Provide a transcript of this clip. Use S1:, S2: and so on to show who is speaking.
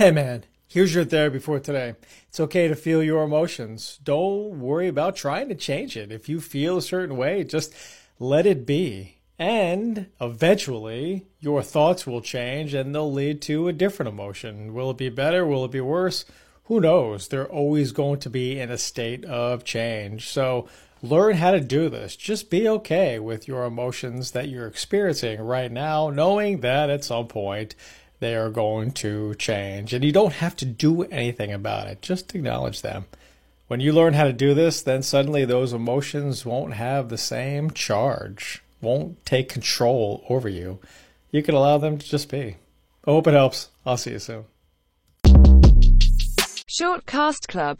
S1: Hey man, here's your therapy for today. It's okay to feel your emotions. Don't worry about trying to change it. If you feel a certain way, just let it be. And eventually, your thoughts will change and they'll lead to a different emotion. Will it be better? Will it be worse? Who knows? They're always going to be in a state of change. So, learn how to do this. Just be okay with your emotions that you're experiencing right now, knowing that at some point they are going to change. And you don't have to do anything about it, just acknowledge them. When you learn how to do this, then suddenly those emotions won't have the same charge, won't take control over you. You can allow them to just be. I hope it helps. I'll see you soon.
S2: Short Cast Club